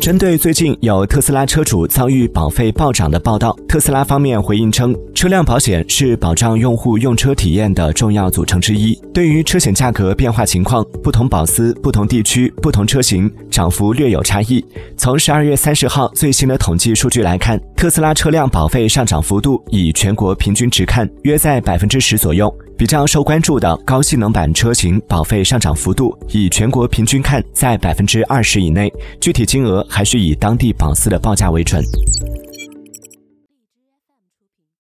针对最近有特斯拉车主遭遇保费暴涨的报道，特斯拉方面回应称，车辆保险是保障用户用车体验的重要组成之一。对于车险价格变化情况，不同保司、不同地区、不同车型涨幅略有差异。从十二月三十号最新的统计数据来看，特斯拉车辆保费上涨幅度以全国平均值看，约在百分之十左右。比较受关注的高性能版车型保费上涨幅度，以全国平均看在百分之二十以内，具体金额还需以当地保司的报价为准。